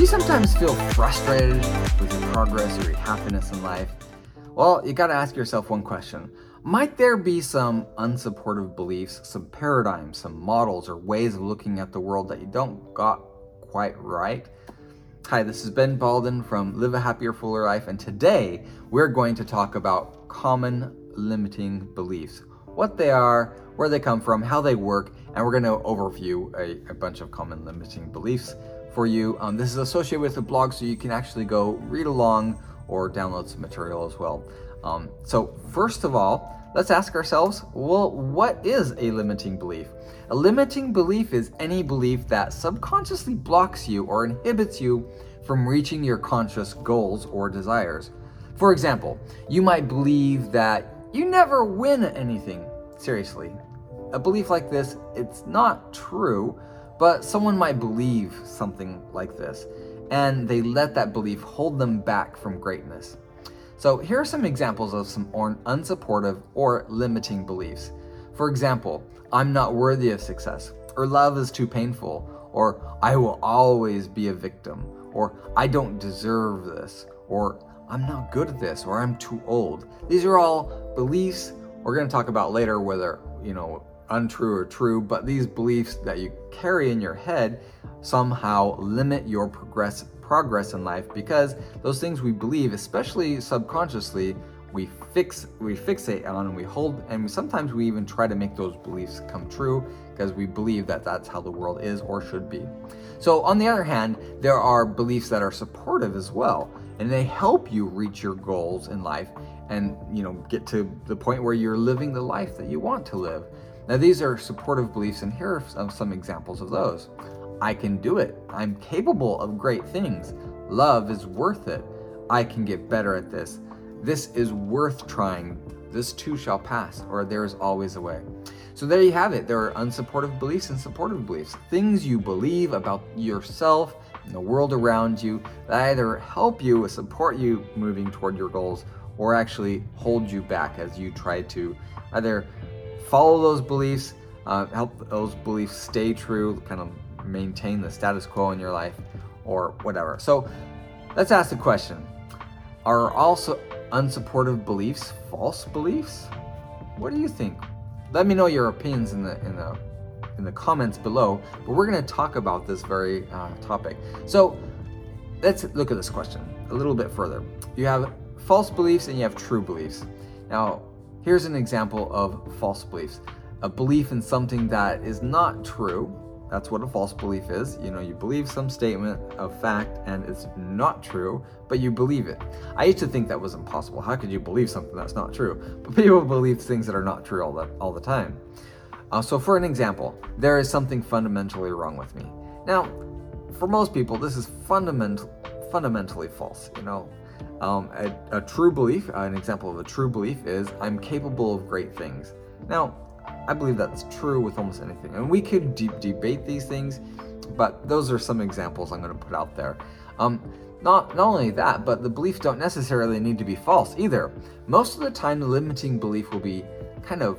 Do you sometimes feel frustrated with your progress or your happiness in life? Well, you gotta ask yourself one question. Might there be some unsupportive beliefs, some paradigms, some models, or ways of looking at the world that you don't got quite right? Hi, this is Ben Balden from Live a Happier, Fuller Life, and today we're going to talk about common limiting beliefs what they are, where they come from, how they work, and we're going to overview a, a bunch of common limiting beliefs for you. Um, this is associated with the blog, so you can actually go read along or download some material as well. Um, so, first of all, let's ask ourselves well, what is a limiting belief? A limiting belief is any belief that subconsciously blocks you or inhibits you from reaching your conscious goals or desires. For example, you might believe that you never win anything. Seriously. A belief like this, it's not true, but someone might believe something like this, and they let that belief hold them back from greatness. So, here are some examples of some unsupportive or limiting beliefs. For example, I'm not worthy of success, or love is too painful, or I will always be a victim, or I don't deserve this, or I'm not good at this, or I'm too old. These are all beliefs we're going to talk about later whether, you know, untrue or true, but these beliefs that you carry in your head somehow limit your progress progress in life because those things we believe, especially subconsciously, we fix we fixate on and we hold and sometimes we even try to make those beliefs come true because we believe that that's how the world is or should be. So on the other hand, there are beliefs that are supportive as well and they help you reach your goals in life and you know get to the point where you're living the life that you want to live. Now these are supportive beliefs and here are some examples of those. I can do it. I'm capable of great things. Love is worth it. I can get better at this. This is worth trying. This too shall pass, or there is always a way. So there you have it. There are unsupportive beliefs and supportive beliefs. Things you believe about yourself and the world around you that either help you, or support you moving toward your goals, or actually hold you back as you try to either follow those beliefs, uh, help those beliefs stay true, kind of maintain the status quo in your life, or whatever. So let's ask the question Are also unsupportive beliefs false beliefs? What do you think? Let me know your opinions in the in the in the comments below. But we're going to talk about this very uh, topic. So let's look at this question a little bit further. You have false beliefs and you have true beliefs. Now, here's an example of false beliefs. A belief in something that is not true that's what a false belief is. You know, you believe some statement of fact and it's not true, but you believe it. I used to think that was impossible. How could you believe something that's not true? But people believe things that are not true all the, all the time. Uh, so, for an example, there is something fundamentally wrong with me. Now, for most people, this is fundament, fundamentally false. You know, um, a, a true belief, an example of a true belief is I'm capable of great things. Now, I believe that's true with almost anything. And we could de- debate these things, but those are some examples I'm going to put out there. Um, not, not only that, but the beliefs don't necessarily need to be false either. Most of the time, the limiting belief will be kind of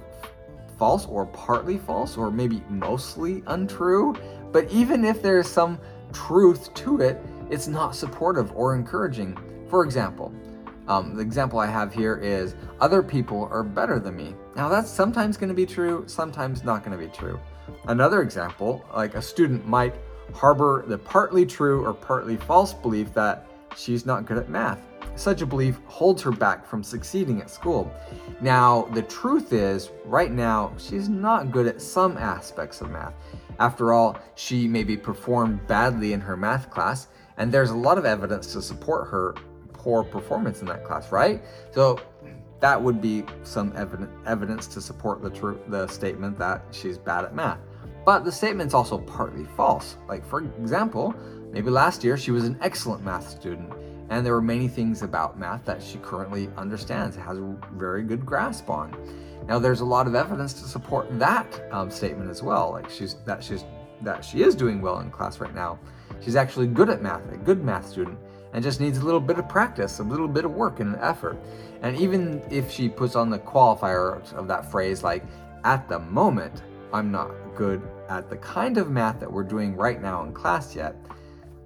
false or partly false or maybe mostly untrue. But even if there's some truth to it, it's not supportive or encouraging. For example, um, the example I have here is other people are better than me. Now, that's sometimes going to be true, sometimes not going to be true. Another example, like a student might harbor the partly true or partly false belief that she's not good at math. Such a belief holds her back from succeeding at school. Now, the truth is, right now, she's not good at some aspects of math. After all, she maybe performed badly in her math class, and there's a lot of evidence to support her poor performance in that class, right? So that would be some evidence to support the true the statement that she's bad at math. But the statement's also partly false. Like for example, maybe last year she was an excellent math student and there were many things about math that she currently understands, has a very good grasp on. Now there's a lot of evidence to support that um, statement as well. Like she's that she's that she is doing well in class right now. She's actually good at math, a good math student and just needs a little bit of practice, a little bit of work and effort. And even if she puts on the qualifier of that phrase, like, at the moment, I'm not good at the kind of math that we're doing right now in class yet,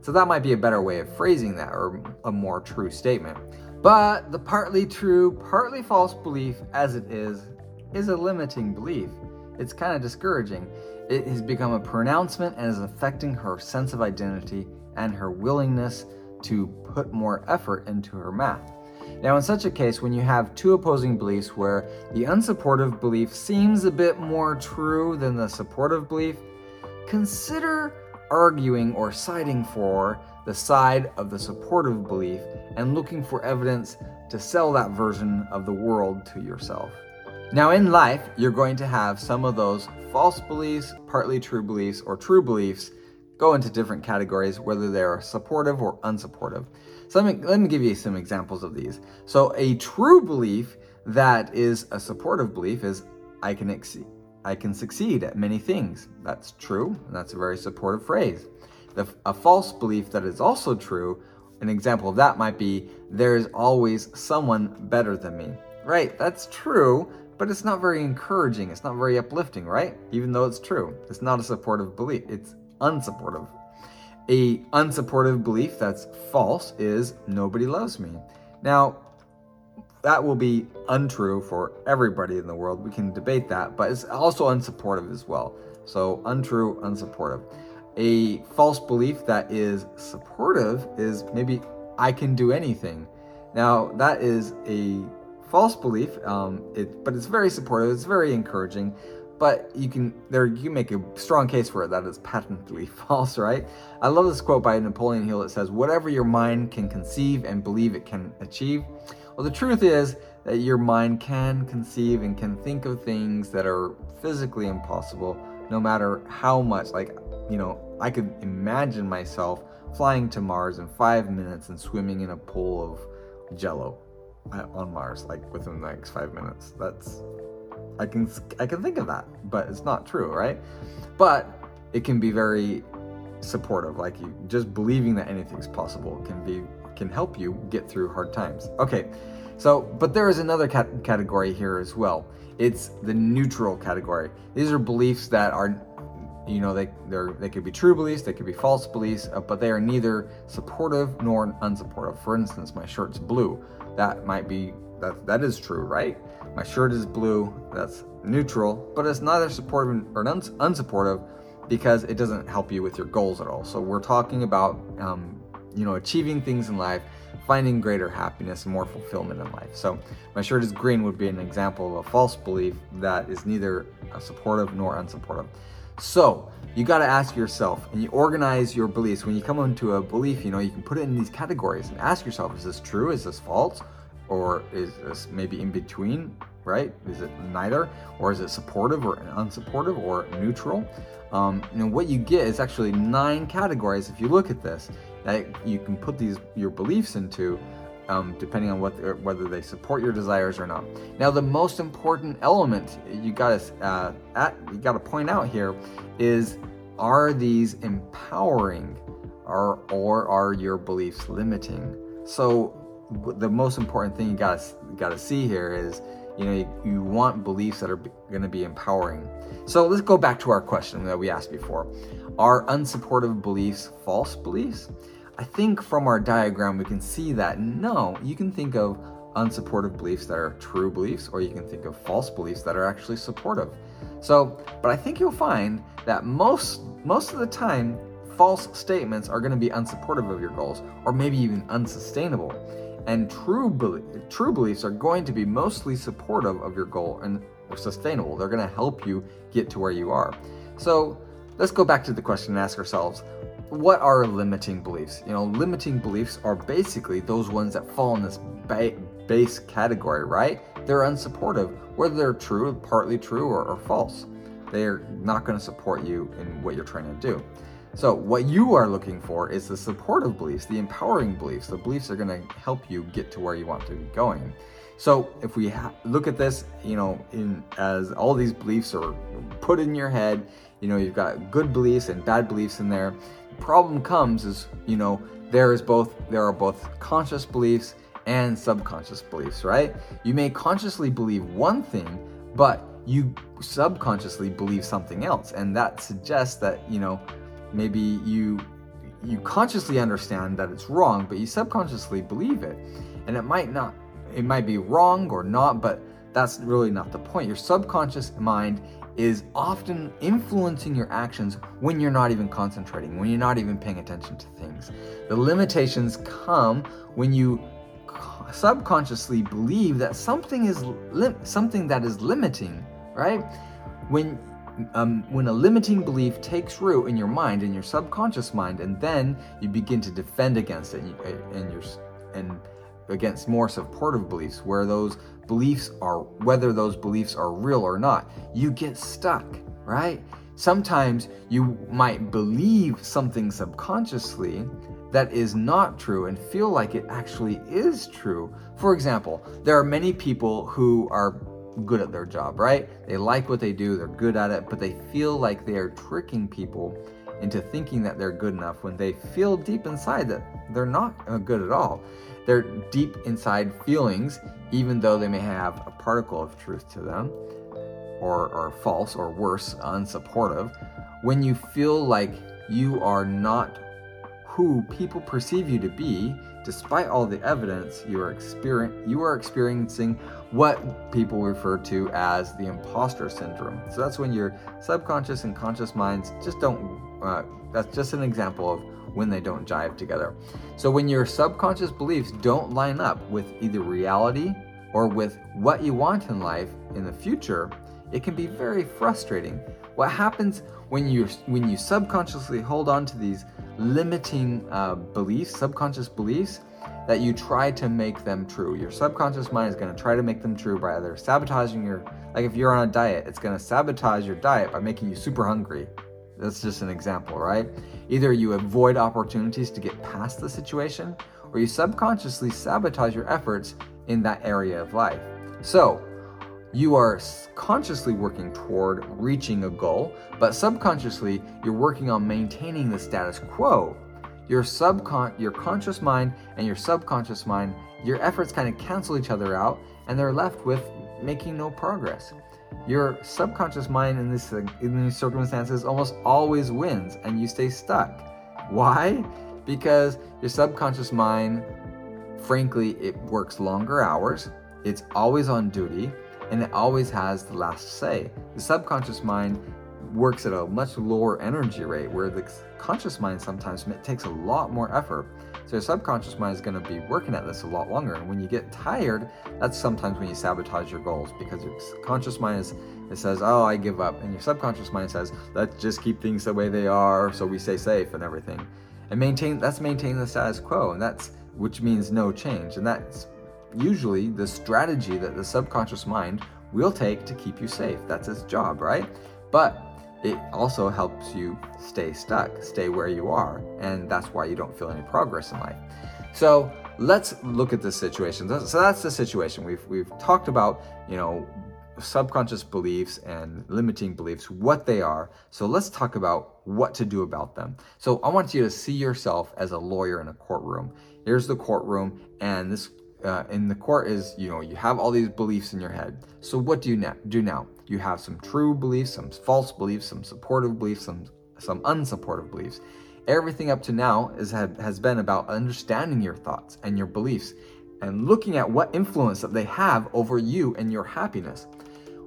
So that might be a better way of phrasing that or a more true statement. But the partly true, partly false belief, as it is, is a limiting belief. It's kind of discouraging. It has become a pronouncement and is affecting her sense of identity and her willingness to put more effort into her math. Now, in such a case, when you have two opposing beliefs where the unsupportive belief seems a bit more true than the supportive belief, consider arguing or siding for the side of the supportive belief and looking for evidence to sell that version of the world to yourself. Now, in life, you're going to have some of those false beliefs, partly true beliefs, or true beliefs go into different categories, whether they're supportive or unsupportive. So let me, let me give you some examples of these. So a true belief that is a supportive belief is I can exceed. I can succeed at many things. That's true, and that's a very supportive phrase. The, a false belief that is also true, an example of that might be there is always someone better than me. Right, that's true, but it's not very encouraging. It's not very uplifting, right? Even though it's true. It's not a supportive belief. It's unsupportive. A unsupportive belief that's false is nobody loves me. Now, that will be untrue for everybody in the world. We can debate that, but it's also unsupportive as well. So, untrue, unsupportive. A false belief that is supportive is maybe I can do anything. Now, that is a false belief, um, it, but it's very supportive, it's very encouraging but you can there you make a strong case for it that is patently false right? I love this quote by napoleon hill that says whatever your mind can conceive and believe it can achieve. Well the truth is that your mind can conceive and can think of things that are physically impossible no matter how much like you know i could imagine myself flying to mars in five minutes and swimming in a pool of jello uh, on mars like within the next five minutes. That's I can I can think of that, but it's not true, right? But it can be very supportive. Like you just believing that anything's possible can be can help you get through hard times. Okay, so but there is another cat- category here as well. It's the neutral category. These are beliefs that are, you know, they they they could be true beliefs, they could be false beliefs, uh, but they are neither supportive nor unsupportive. For instance, my shirt's blue. That might be that that is true, right? My shirt is blue. That's neutral, but it's neither supportive or uns- unsupportive because it doesn't help you with your goals at all. So we're talking about, um, you know, achieving things in life, finding greater happiness and more fulfillment in life. So my shirt is green would be an example of a false belief that is neither supportive nor unsupportive. So you got to ask yourself and you organize your beliefs. When you come into a belief, you know, you can put it in these categories and ask yourself, is this true? Is this false? Or is this maybe in between, right? Is it neither, or is it supportive or unsupportive or neutral? Um, and what you get is actually nine categories. If you look at this, that you can put these your beliefs into, um, depending on what whether they support your desires or not. Now, the most important element you got to uh, at you got to point out here is: are these empowering, or or are your beliefs limiting? So the most important thing you gotta gotta see here is you know you, you want beliefs that are going to be empowering. So let's go back to our question that we asked before. Are unsupportive beliefs false beliefs? I think from our diagram we can see that no you can think of unsupportive beliefs that are true beliefs or you can think of false beliefs that are actually supportive. So but i think you'll find that most most of the time false statements are going to be unsupportive of your goals or maybe even unsustainable and true, be- true beliefs are going to be mostly supportive of your goal and sustainable. They're going to help you get to where you are. So let's go back to the question and ask ourselves what are limiting beliefs? You know, limiting beliefs are basically those ones that fall in this ba- base category, right? They're unsupportive, whether they're true, partly true, or, or false. They're not going to support you in what you're trying to do. So, what you are looking for is the supportive beliefs, the empowering beliefs, the beliefs are going to help you get to where you want to be going. So, if we ha- look at this, you know, in as all these beliefs are put in your head, you know, you've got good beliefs and bad beliefs in there. The problem comes is, you know, there is both there are both conscious beliefs and subconscious beliefs, right? You may consciously believe one thing, but you subconsciously believe something else, and that suggests that, you know, maybe you you consciously understand that it's wrong, but you subconsciously believe it. And it might not, it might be wrong or not, but that's really not the point. Your subconscious mind is often influencing your actions when you're not even concentrating, when you're not even paying attention to things. The limitations come when you subconsciously believe that something is something that is limiting, right? When um, when a limiting belief takes root in your mind, in your subconscious mind, and then you begin to defend against it, and, you, and your and against more supportive beliefs, where those beliefs are, whether those beliefs are real or not, you get stuck, right? Sometimes you might believe something subconsciously that is not true and feel like it actually is true. For example, there are many people who are good at their job, right? They like what they do, they're good at it, but they feel like they are tricking people into thinking that they're good enough when they feel deep inside that they're not uh, good at all. They're deep inside feelings, even though they may have a particle of truth to them, or, or false, or worse, unsupportive. When you feel like you are not who people perceive you to be, despite all the evidence you are experiencing, you are experiencing what people refer to as the imposter syndrome. So that's when your subconscious and conscious minds just don't. Uh, that's just an example of when they don't jive together. So when your subconscious beliefs don't line up with either reality or with what you want in life in the future, it can be very frustrating. What happens when you when you subconsciously hold on to these limiting uh, beliefs, subconscious beliefs, that you try to make them true. Your subconscious mind is going to try to make them true by either sabotaging your, like if you're on a diet, it's going to sabotage your diet by making you super hungry. That's just an example, right? Either you avoid opportunities to get past the situation, or you subconsciously sabotage your efforts in that area of life. So, you are consciously working toward reaching a goal, but subconsciously you're working on maintaining the status quo. Your subcon your conscious mind and your subconscious mind, your efforts kind of cancel each other out and they're left with making no progress. Your subconscious mind in this in these circumstances almost always wins and you stay stuck. Why? Because your subconscious mind frankly it works longer hours, it's always on duty, and it always has the last say. The subconscious mind works at a much lower energy rate, where the conscious mind sometimes takes a lot more effort. So your subconscious mind is going to be working at this a lot longer. And when you get tired, that's sometimes when you sabotage your goals because your conscious mind is it says, "Oh, I give up," and your subconscious mind says, "Let's just keep things the way they are, so we stay safe and everything." And maintain that's maintaining the status quo, and that's which means no change, and that's usually the strategy that the subconscious mind will take to keep you safe. That's its job, right? But it also helps you stay stuck, stay where you are, and that's why you don't feel any progress in life. So let's look at this situation. So that's the situation. We've we've talked about, you know, subconscious beliefs and limiting beliefs, what they are. So let's talk about what to do about them. So I want you to see yourself as a lawyer in a courtroom. Here's the courtroom, and this uh, in the court is you know you have all these beliefs in your head. So what do you do now? You have some true beliefs some false beliefs some supportive beliefs some some unsupportive beliefs. Everything up to now is has been about understanding your thoughts and your beliefs and looking at what influence that they have over you and your happiness.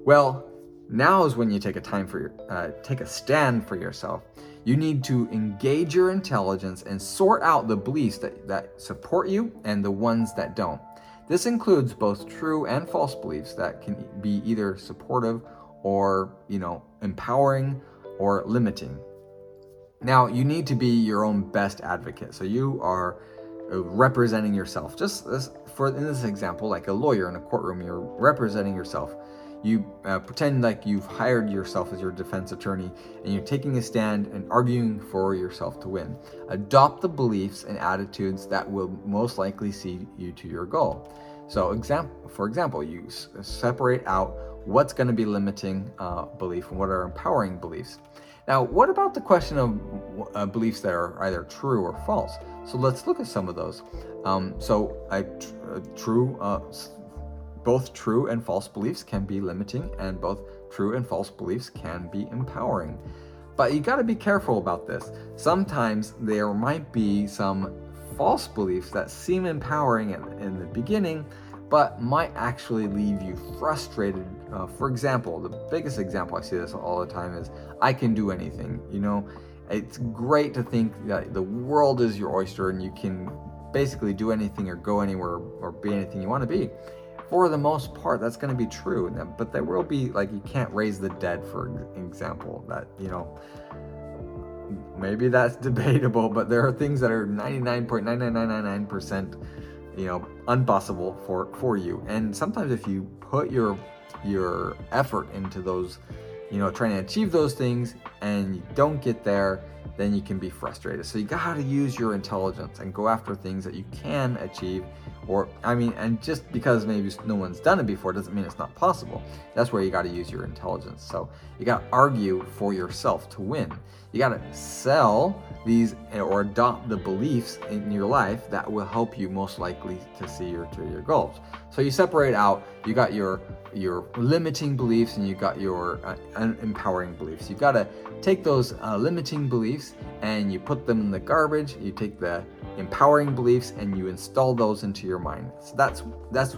Well now is when you take a time for your, uh, take a stand for yourself. You need to engage your intelligence and sort out the beliefs that, that support you and the ones that don't. This includes both true and false beliefs that can be either supportive or, you know, empowering or limiting. Now, you need to be your own best advocate. So you are uh, representing yourself. Just for in this example, like a lawyer in a courtroom, you're representing yourself. You uh, pretend like you've hired yourself as your defense attorney and you're taking a stand and arguing for yourself to win. Adopt the beliefs and attitudes that will most likely see you to your goal. So, example, for example, you s- separate out what's going to be limiting uh, belief and what are empowering beliefs. Now, what about the question of uh, beliefs that are either true or false? So let's look at some of those. Um, so, a tr- true uh, both true and false beliefs can be limiting, and both true and false beliefs can be empowering. But you got to be careful about this. Sometimes there might be some false beliefs that seem empowering in, in the beginning, but might actually leave you frustrated. Uh, for example, the biggest example I see this all the time is I can do anything. You know, it's great to think that the world is your oyster and you can basically do anything or go anywhere or be anything you want to be. For the most part, that's going to be true. But there will be, like, you can't raise the dead, for example, that, you know, maybe that's debatable, but there are things that are 99.99999% you know impossible for for you and sometimes if you put your your effort into those you know trying to achieve those things and you don't get there then you can be frustrated so you got to use your intelligence and go after things that you can achieve or i mean and just because maybe no one's done it before doesn't mean it's not possible that's where you got to use your intelligence so you got to argue for yourself to win you got to sell these or adopt the beliefs in your life that will help you most likely to see your to your goals. So you separate out. You got your your limiting beliefs and you got your uh, empowering beliefs. You got to take those uh, limiting beliefs and you put them in the garbage. You take the empowering beliefs and you install those into your mind. So that's that's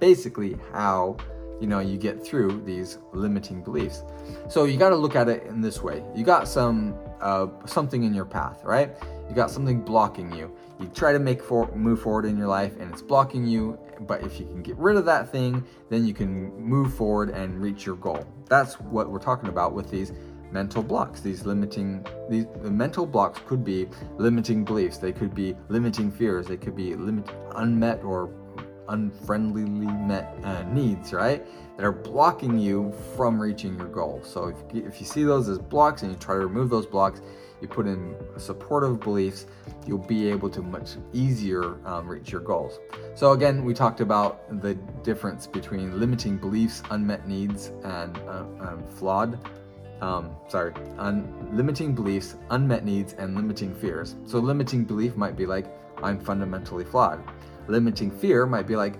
basically how you know you get through these limiting beliefs so you got to look at it in this way you got some uh, something in your path right you got something blocking you you try to make for move forward in your life and it's blocking you but if you can get rid of that thing then you can move forward and reach your goal that's what we're talking about with these mental blocks these limiting these the mental blocks could be limiting beliefs they could be limiting fears they could be limit unmet or unfriendlyly met uh, needs, right? That are blocking you from reaching your goal. So if, if you see those as blocks and you try to remove those blocks, you put in supportive beliefs, you'll be able to much easier um, reach your goals. So again, we talked about the difference between limiting beliefs, unmet needs, and uh, um, flawed. Um, sorry, un- limiting beliefs, unmet needs, and limiting fears. So limiting belief might be like, I'm fundamentally flawed. Limiting fear might be like,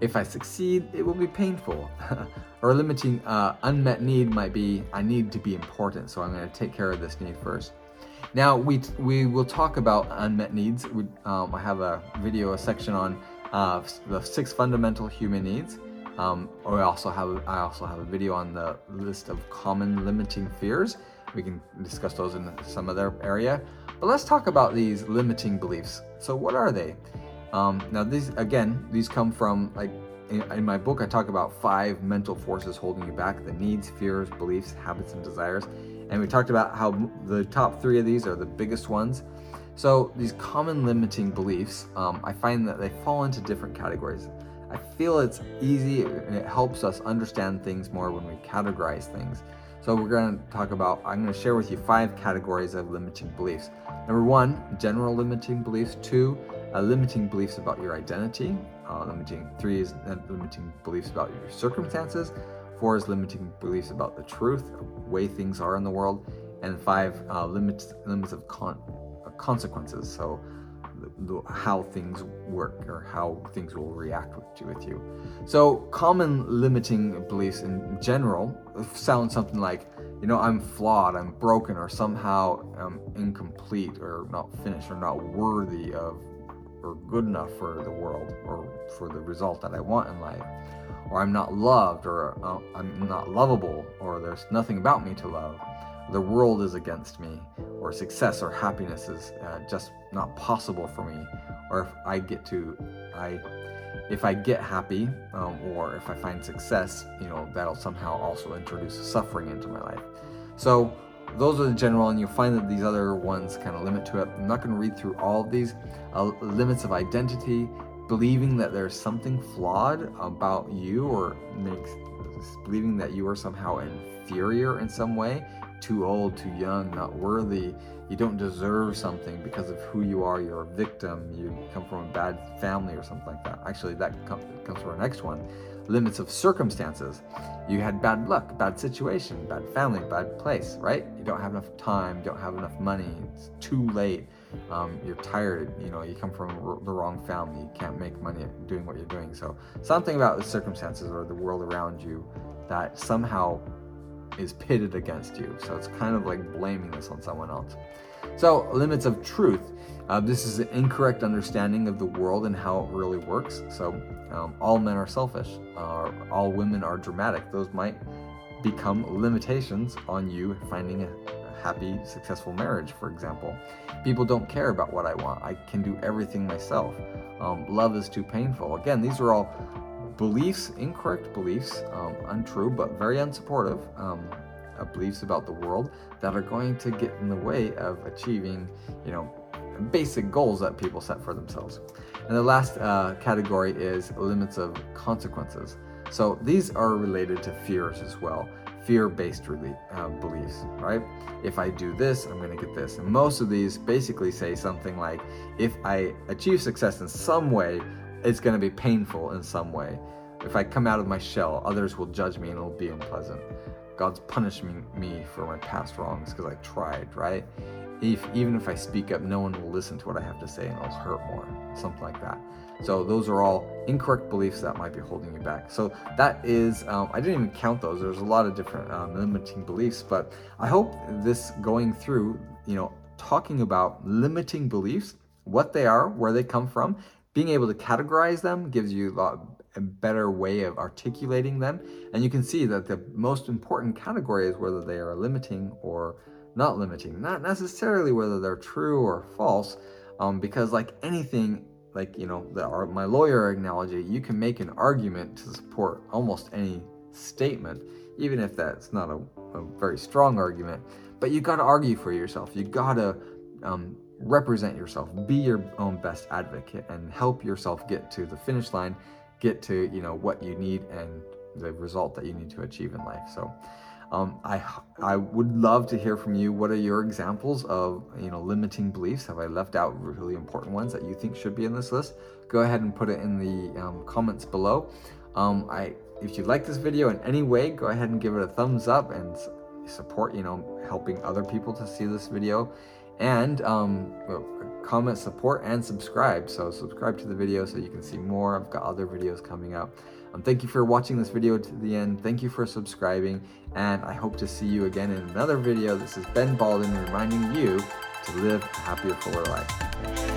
if I succeed, it will be painful. or limiting uh, unmet need might be, I need to be important, so I'm going to take care of this need first. Now we we will talk about unmet needs. We, um, I have a video, a section on uh, the six fundamental human needs. Um, or I also have I also have a video on the list of common limiting fears. We can discuss those in some other area. But let's talk about these limiting beliefs. So what are they? Um, now, these again, these come from like in, in, my book. I talk about five mental forces holding you back: the needs, fears, beliefs, habits, and desires. And we talked about how the top three of these are the biggest ones. So these common limiting beliefs, um, I find that they fall into different categories. I feel it's easy and it helps us understand things more when we categorize things. So we're going to talk about, I'm going to share with you five categories of limiting beliefs. Number one, general limiting beliefs. Two, uh, limiting beliefs about your identity. Uh, limiting three is limiting beliefs about your circumstances. Four is limiting beliefs about the truth, the way things are in the world, and five uh, limits limits of con- uh, consequences. So the, how things work or how things will react with, with you. So common limiting beliefs in general sound something like, you know, I'm flawed, I'm broken, or somehow I'm incomplete, or not finished, or not worthy of or good enough for the world or for the result that I want in life, or I'm not loved, or uh, I'm not lovable, or there's nothing about me to love, the world is against me, or success or happiness is uh, just not possible for me, or if I get to, I, if I get happy, um, or if I find success, you know, that'll somehow also introduce suffering into my life. So those are the general, and you'll find that these other ones kind of limit to it. I'm not going to read through all of these. Uh, limits of identity, believing that there's something flawed about you, or makes believing that you are somehow inferior in some way, too old, too young, not worthy. You don't deserve something because of who you are. You're a victim. You come from a bad family or something like that. Actually, that comes from our next one limits of circumstances. You had bad luck, bad situation, bad family, bad place, right? You don't have enough time, don't have enough money, it's too late, um, you're tired, you know, you come from the wrong family, you can't make money doing what you're doing. So, something about the circumstances or the world around you that somehow is pitted against you. So it's kind of like blaming this on someone else. So, limits of truth. Uh, this is an incorrect understanding of the world and how it really works. So, um, all men are selfish, uh, all women are dramatic. Those might become limitations on you finding a, happy, successful marriage, for example. People don't care about what I want. I can do everything myself. Um, love is too painful. Again, these are all beliefs, incorrect beliefs, um, untrue, but very unsupportive um, uh, beliefs about the world that are going to get in the way of achieving, you know, basic goals that people set for themselves. And the last uh, category is limits of consequences. So these are related to fears as well fear-based uh, beliefs, right? If I do this, I'm going to get this. And most of these basically say something like, if I achieve success in some way, it's going to be painful in some way. If I come out of my shell, others will judge me and it'll be unpleasant. God's punishing me for my past wrongs because I tried, right? If, even if I speak up, no one will listen to what I have to say and it'll hurt more, something like that. So those are all incorrect beliefs that might be holding you back. So that is, um, I didn't even count those. There's a lot of different um, limiting beliefs, but I hope this going through, you know, talking about limiting beliefs, what they are, where they come from, being able to categorize them gives you a, better way of articulating them. And you can see that the most important category is whether they are limiting or not limiting, not necessarily whether they're true or false, um, because like anything, like you know, the, our, my lawyer analogy, you can make an argument to support almost any statement, even if that's not a, a very strong argument. But you got to argue for yourself. You got to um, represent yourself, be your own best advocate, and help yourself get to the finish line, get to you know what you need and the result that you need to achieve in life. So. Um, I I would love to hear from you. What are your examples of you know limiting beliefs? Have I left out really important ones that you think should be in this list? Go ahead and put it in the um, comments below. Um, I if you like this video in any way, go ahead and give it a thumbs up and support you know helping other people to see this video and um, comment support and subscribe so subscribe to the video so you can see more i've got other videos coming up um, thank you for watching this video to the end. Thank you for subscribing, and I hope to see you again in another video. This is Ben Balden reminding you to live a happier, fuller life.